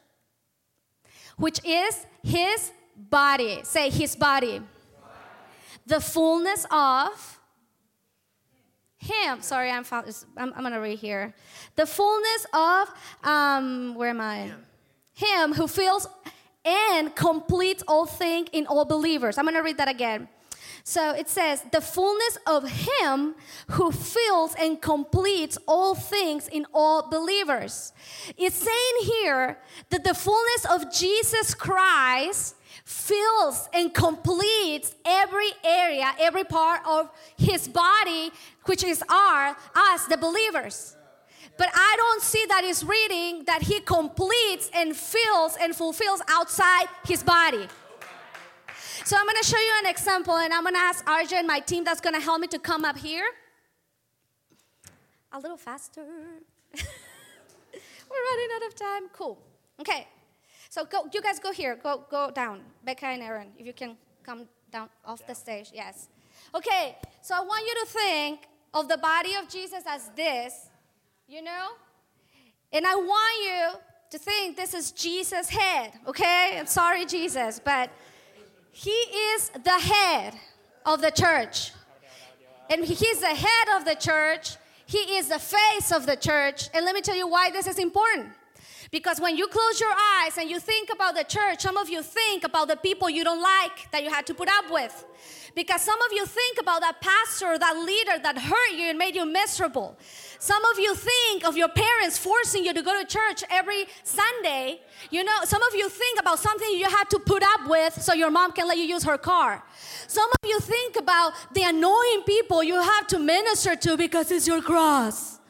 which is his body. Say his body. The fullness of him. Sorry, I'm, I'm, I'm gonna read here. The fullness of um, where am I? Him, him who fills and completes all things in all believers. I'm gonna read that again. So it says, the fullness of Him who fills and completes all things in all believers. It's saying here that the fullness of Jesus Christ fills and completes every area, every part of His body, which is our, us, the believers. But I don't see that is reading that He completes and fills and fulfills outside His body. So I'm to show you an example, and I'm to ask Arja and my team that's to help me to come up here. A little faster. We're running out of time. Cool. Okay. So go, you guys go here. Go, go down. Becca and Aaron, if you can come down off down. the stage. Yes. Okay. So I want you to think of the body of Jesus as this, you know? And I want you to think this is Jesus' head, okay? I'm sorry, Jesus, but he is the head of the church. And He's the head of the church. He is the face of the church. And let me tell you why this is important. Because when you close your eyes and you think about the church, some of you think about the people you don't like that you had to put up with. Because some of you think about that pastor, that leader that hurt you and made you miserable. Some of you think of your parents forcing you to go to church every Sunday. You know, some of you think about something you had to put up with so your mom can let you use her car. Some of you think about the annoying people you have to minister to because it's your cross.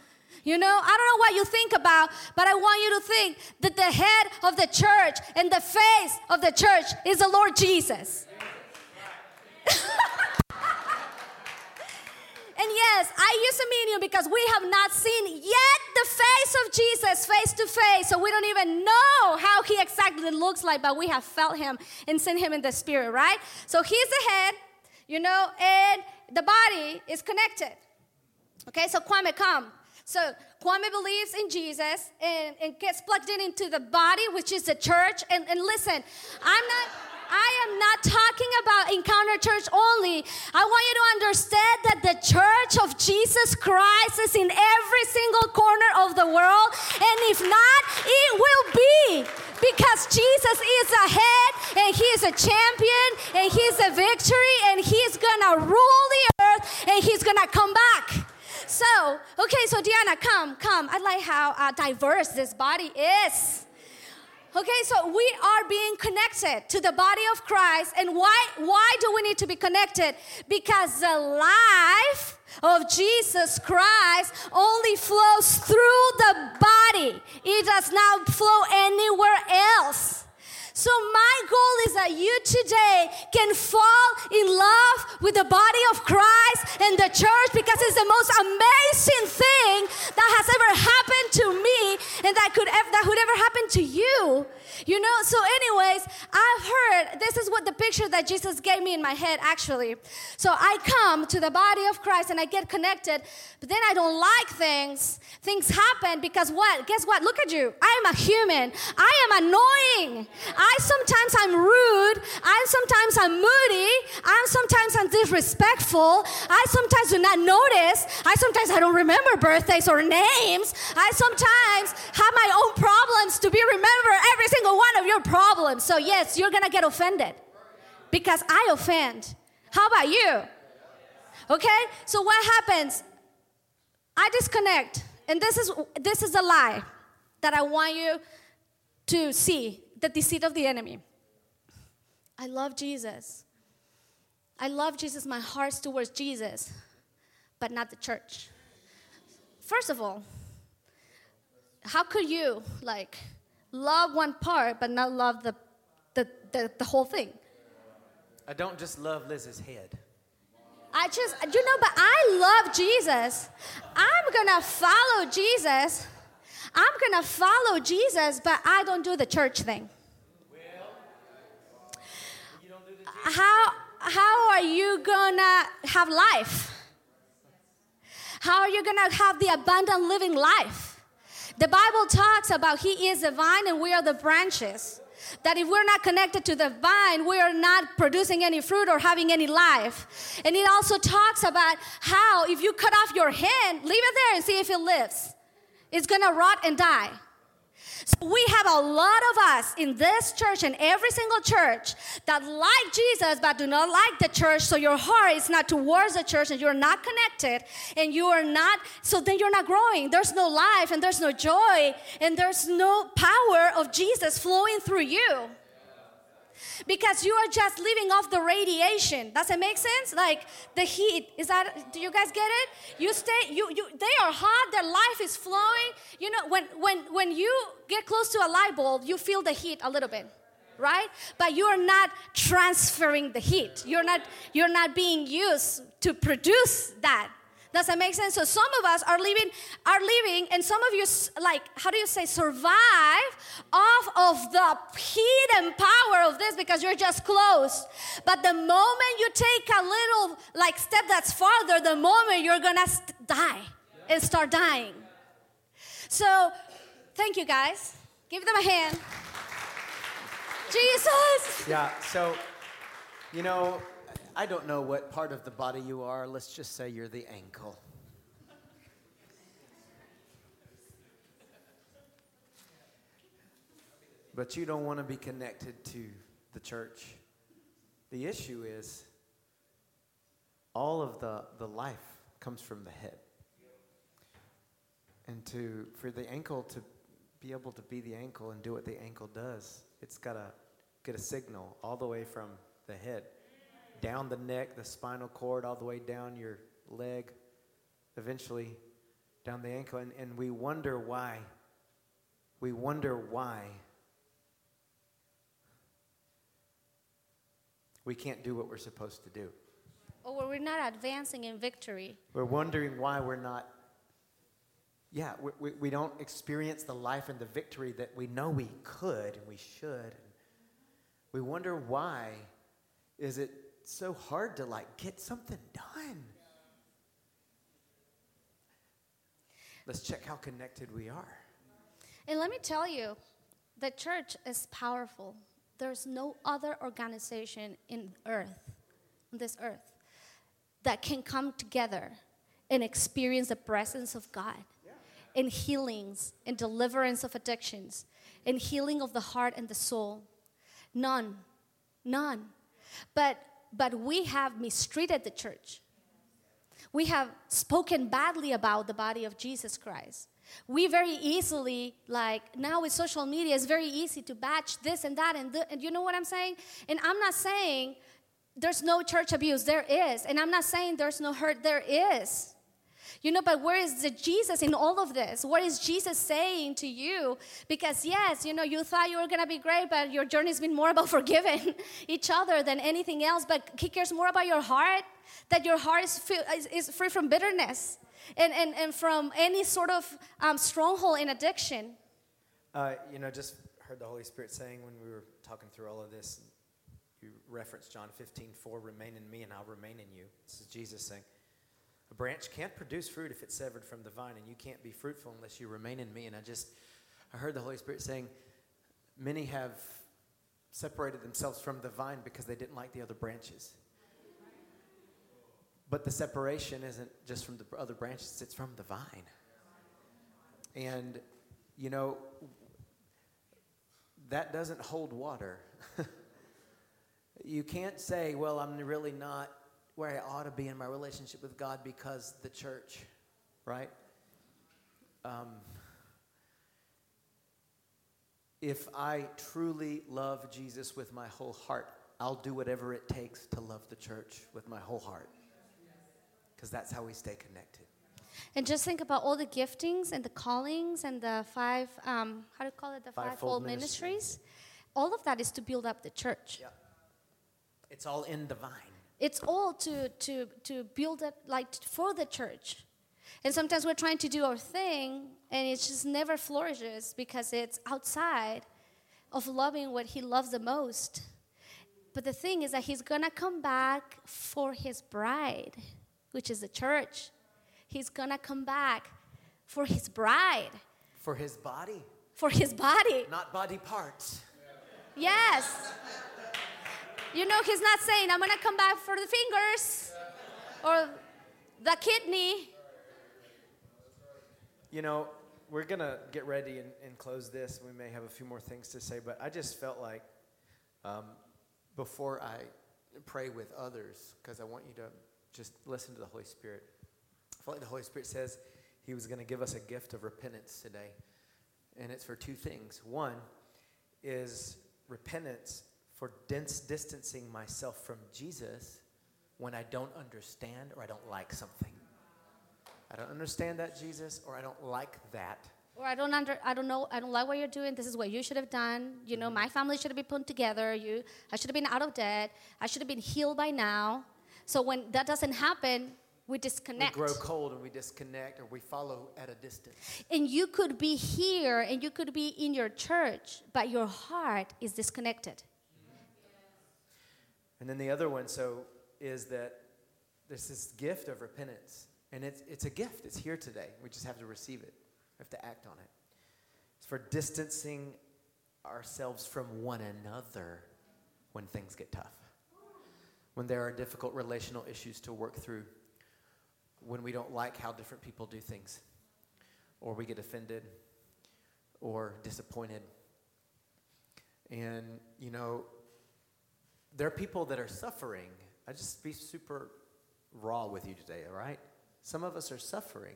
You know, I don't know what you think about, but I want you to think that the head of the church and the face of the church is the Lord Jesus. And yes, I use a medium because we have not seen yet the face of Jesus face to face. So we don't even know how he exactly looks like, but we have felt him and seen him in the spirit, right? So he's the head, you know, and the body is connected. Okay, so Kwame, come. So Kwame believes in Jesus and, and gets plugged in into the body, which is the church. And, and listen, I'm not. I am not talking about Encounter Church only. I want you to understand that the church of Jesus Christ is in every single corner of the world. And if not, it will be because Jesus is a head and he is a champion and he's a victory and he's gonna rule the earth and he's gonna come back. So, okay, so Diana, come, come. I like how uh, diverse this body is. Okay, so we are being connected to the body of Christ. And why, why do we need to be connected? Because the life of Jesus Christ only flows through the body, it does not flow anywhere else. So, my goal is that you today can fall in love with the body of Christ and the church because it's the most amazing thing that has ever happened to me and that could ever, that would ever happen to you. You know, so, anyways, I've heard this is what the picture that Jesus gave me in my head actually. So, I come to the body of Christ and I get connected, but then I don't like things. Things happen because what? Guess what? Look at you. I am a human, I am annoying. I sometimes I'm rude, I sometimes I'm moody, I sometimes I'm disrespectful, I sometimes do not notice, I sometimes I don't remember birthdays or names, I sometimes have my own problems to be remembered every single one of your problems. So, yes, you're going to get offended because I offend. How about you? Okay? So, what happens? I disconnect. And this is this is a lie that I want you to see, the deceit of the enemy. I love Jesus. I love Jesus. My heart's towards Jesus, but not the church. First of all, how could you like love one part but not love the, the, the, the whole thing. I don't just love Liz's head. I just, you know, but I love Jesus. I'm gonna follow Jesus. I'm gonna follow Jesus, but I don't do the church thing. How, how are you gonna have life? How are you gonna have the abundant living life? The Bible talks about He is the vine and we are the branches. That if we're not connected to the vine, we are not producing any fruit or having any life. And it also talks about how if you cut off your hand, leave it there and see if it lives. It's gonna rot and die. So we have a lot of us in this church and every single church that like Jesus but do not like the church. So your heart is not towards the church and you're not connected and you are not, so then you're not growing. There's no life and there's no joy and there's no power of Jesus flowing through you because you are just living off the radiation. Does it make sense? Like the heat. Is that do you guys get it? You stay you you they are hot, their life is flowing. You know, when when when you get close to a light bulb, you feel the heat a little bit. Right? But you are not transferring the heat. You're not you're not being used to produce that. Does that make sense? So some of us are living, are living, and some of you like, how do you say, survive off of the heat and power of this because you're just close. But the moment you take a little like step that's farther, the moment you're gonna st- die and start dying. So thank you guys. Give them a hand. Jesus. Yeah, so you know, I don't know what part of the body you are. Let's just say you're the ankle. But you don't want to be connected to the church. The issue is all of the, the life comes from the head. And to for the ankle to be able to be the ankle and do what the ankle does, it's got to get a signal all the way from the head down the neck, the spinal cord, all the way down your leg, eventually down the ankle. And, and we wonder why. We wonder why we can't do what we're supposed to do. Or we're not advancing in victory. We're wondering why we're not, yeah, we, we, we don't experience the life and the victory that we know we could and we should. We wonder why is it so hard to like get something done. Let's check how connected we are. And let me tell you, the church is powerful. There's no other organization in earth, on this earth, that can come together and experience the presence of God in healings and deliverance of addictions and healing of the heart and the soul. None. None. But but we have mistreated the church. We have spoken badly about the body of Jesus Christ. We very easily, like now with social media, it's very easy to batch this and that, and, and you know what I'm saying? And I'm not saying there's no church abuse, there is. And I'm not saying there's no hurt, there is. You know, but where is the Jesus in all of this? What is Jesus saying to you? Because, yes, you know, you thought you were going to be great, but your journey's been more about forgiving each other than anything else. But He cares more about your heart, that your heart is, is, is free from bitterness and, and, and from any sort of um, stronghold in addiction. Uh, you know, just heard the Holy Spirit saying when we were talking through all of this, you referenced John 15, 4, remain in me and I'll remain in you. This is Jesus saying. A branch can't produce fruit if it's severed from the vine, and you can't be fruitful unless you remain in me. And I just, I heard the Holy Spirit saying, many have separated themselves from the vine because they didn't like the other branches. But the separation isn't just from the other branches, it's from the vine. And, you know, that doesn't hold water. you can't say, well, I'm really not where I ought to be in my relationship with God because the church, right? Um, if I truly love Jesus with my whole heart, I'll do whatever it takes to love the church with my whole heart. Because that's how we stay connected. And just think about all the giftings and the callings and the five, um, how do you call it, the fivefold, fivefold ministries. ministries. All of that is to build up the church. Yeah. It's all in the vine. It's all to, to, to build it like for the church. And sometimes we're trying to do our thing and it just never flourishes because it's outside of loving what he loves the most. But the thing is that he's gonna come back for his bride, which is the church. He's gonna come back for his bride. For his body. For his body. Not body parts. Yes. You know, he's not saying, I'm going to come back for the fingers or the kidney. You know, we're going to get ready and, and, close this. We may have a few more things to say, but I just felt like um, before I pray with others, because I want you to just listen to the Holy Spirit. I felt like the Holy Spirit says He was going to give us a gift of repentance today. And it's for two things. One is repentance for distancing myself from Jesus when I don't understand or I don't like something. I don't understand that, Jesus, or I don't like that. Or I don't under, I don't know, I don't like what you're doing. This is what you should have done. You know, mm-hmm. my family should have been put together. You, I should have been out of debt. I should have been healed by now. So when that doesn't happen, we disconnect. We grow cold and we disconnect or we follow at a distance. And you could be here and you could be in your church, but your heart is disconnected. And then the other one, so, is that there's this gift of repentance. And it's, it's a gift. It's here today. We just have to receive it. We have to act on it. It's for distancing ourselves from one another when things get tough, when there are difficult relational issues to work through, when we don't like how different people do things, or we get offended or disappointed. And, you know, there are people that are suffering. I just be super raw with you today, all right? Some of us are suffering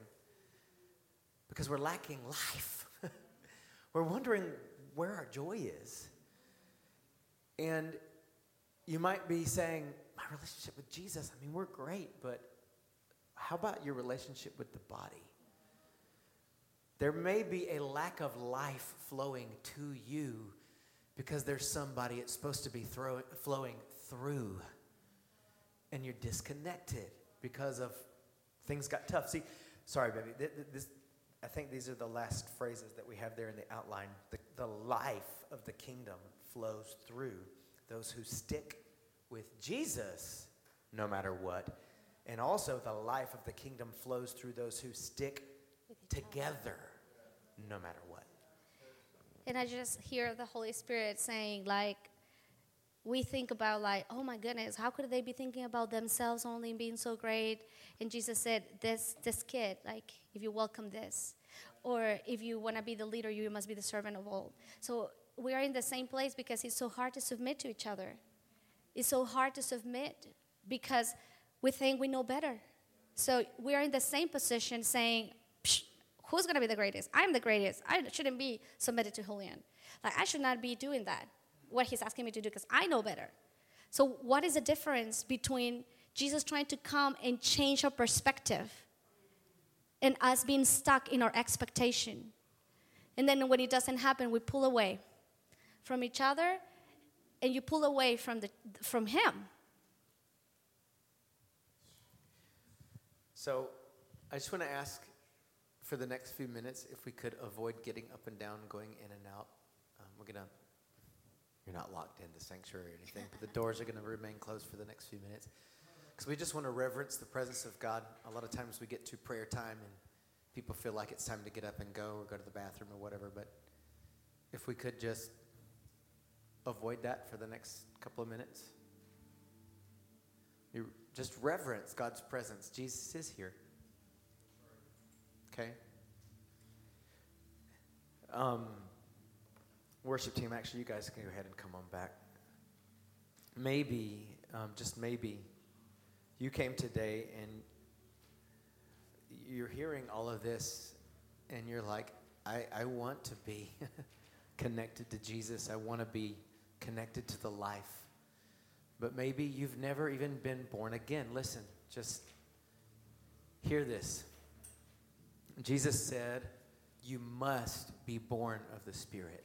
because we're lacking life. we're wondering where our joy is. And you might be saying, My relationship with Jesus, I mean, we're great, but how about your relationship with the body? There may be a lack of life flowing to you because there's somebody it's supposed to be throw, flowing through, and you're disconnected because of things got tough. See, sorry, baby. This, I think these are the last phrases that we have there in the outline. The, the life of the kingdom flows through those who stick with Jesus no matter what. And also, the life of the kingdom flows through those who stick together no matter what. And I just hear the Holy Spirit saying, like, we think about like, oh my goodness, how could they be thinking about themselves only and being so great? And Jesus said, this this kid, like, if you welcome this, or if you want to be the leader, you must be the servant of all. So we are in the same place because it's so hard to submit to each other. It's so hard to submit because we think we know better. So we are in the same position saying, who's going to be the greatest? I'm the greatest. I shouldn't be submitted to Julian. Like, I should not be doing that, what he's asking me to do, because I know better. So, what is the difference between Jesus trying to come and change our perspective and us being stuck in our expectation? And then when it doesn't happen, we pull away from each other and you pull away from, the, from Him. So, I just want to ask for the next few minutes, if we could avoid getting up and down, going in and out, um, we're going to, you're not locked in the sanctuary or anything, but the doors are going to remain closed for the next few minutes. Because we just want to reverence the presence of God. A lot of times we get to prayer time and people feel like it's time to get up and go or go to the bathroom or whatever, but if we could just avoid that for the next couple of minutes. You just reverence God's presence. Jesus is here. Okay? Um, worship team, actually, you guys can go ahead and come on back. Maybe, um, just maybe, you came today and you're hearing all of this and you're like, I, I want to be connected to Jesus. I want to be connected to the life. But maybe you've never even been born again. Listen, just hear this. Jesus said, You must be born of the Spirit.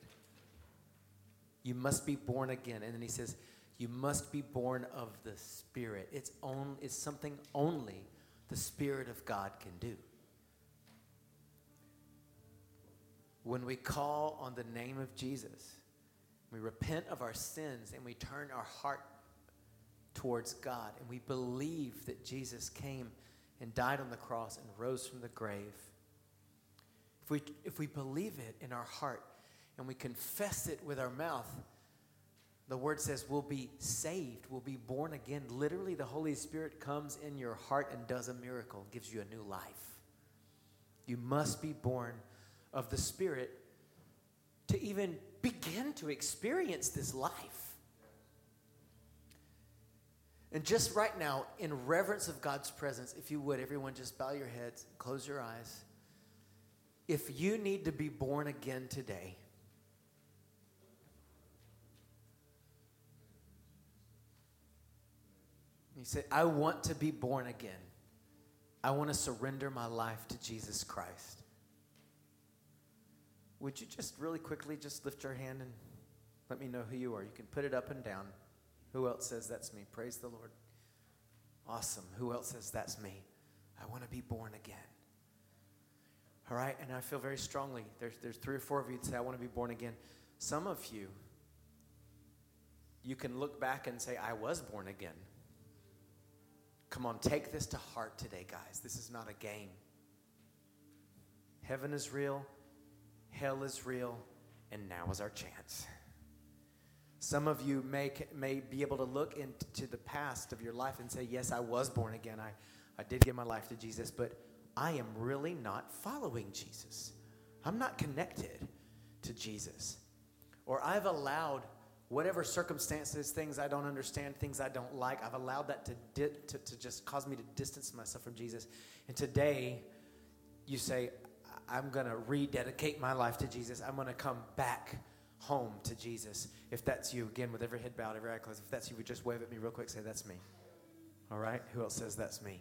You must be born again. And then he says, You must be born of the Spirit. It's, on, it's something only the Spirit of God can do. When we call on the name of Jesus, we repent of our sins and we turn our heart towards God and we believe that Jesus came and died on the cross and rose from the grave if we, if we believe it in our heart and we confess it with our mouth, the word says we'll be saved, we'll be born again. Literally, the Holy Spirit comes in your heart and does a miracle, gives you a new life. You must be born of the Spirit to even begin to experience this life. And just right now, in reverence of God's presence, if you would, everyone just bow your heads, close your eyes. If you need to be born again today, You said, I want to be born again. I want to surrender my life to Jesus Christ. Would you just really quickly just lift your hand and let me know who you are? You can put it up and down. Who else says that's me? Praise the Lord. Awesome. Who else says that's me? I want to be born again. All right, and I feel very strongly. There's, there's three or four of you that say, I want to be born again. Some of you, you can look back and say, I was born again. Come on, take this to heart today, guys. This is not a game. Heaven is real, hell is real, and now is our chance. Some of you may, may be able to look into the past of your life and say, Yes, I was born again. I, I did give my life to Jesus, but I am really not following Jesus. I'm not connected to Jesus. Or I've allowed whatever circumstances, things I don't understand, things I don't like, I've allowed that to, di- to, to just cause me to distance myself from Jesus. And today, you say, I'm going to rededicate my life to Jesus. I'm going to come back home to Jesus. If that's you, again, with every head bowed, every eye closed, if that's you, would just wave at me real quick, say, That's me. All right? Who else says that's me?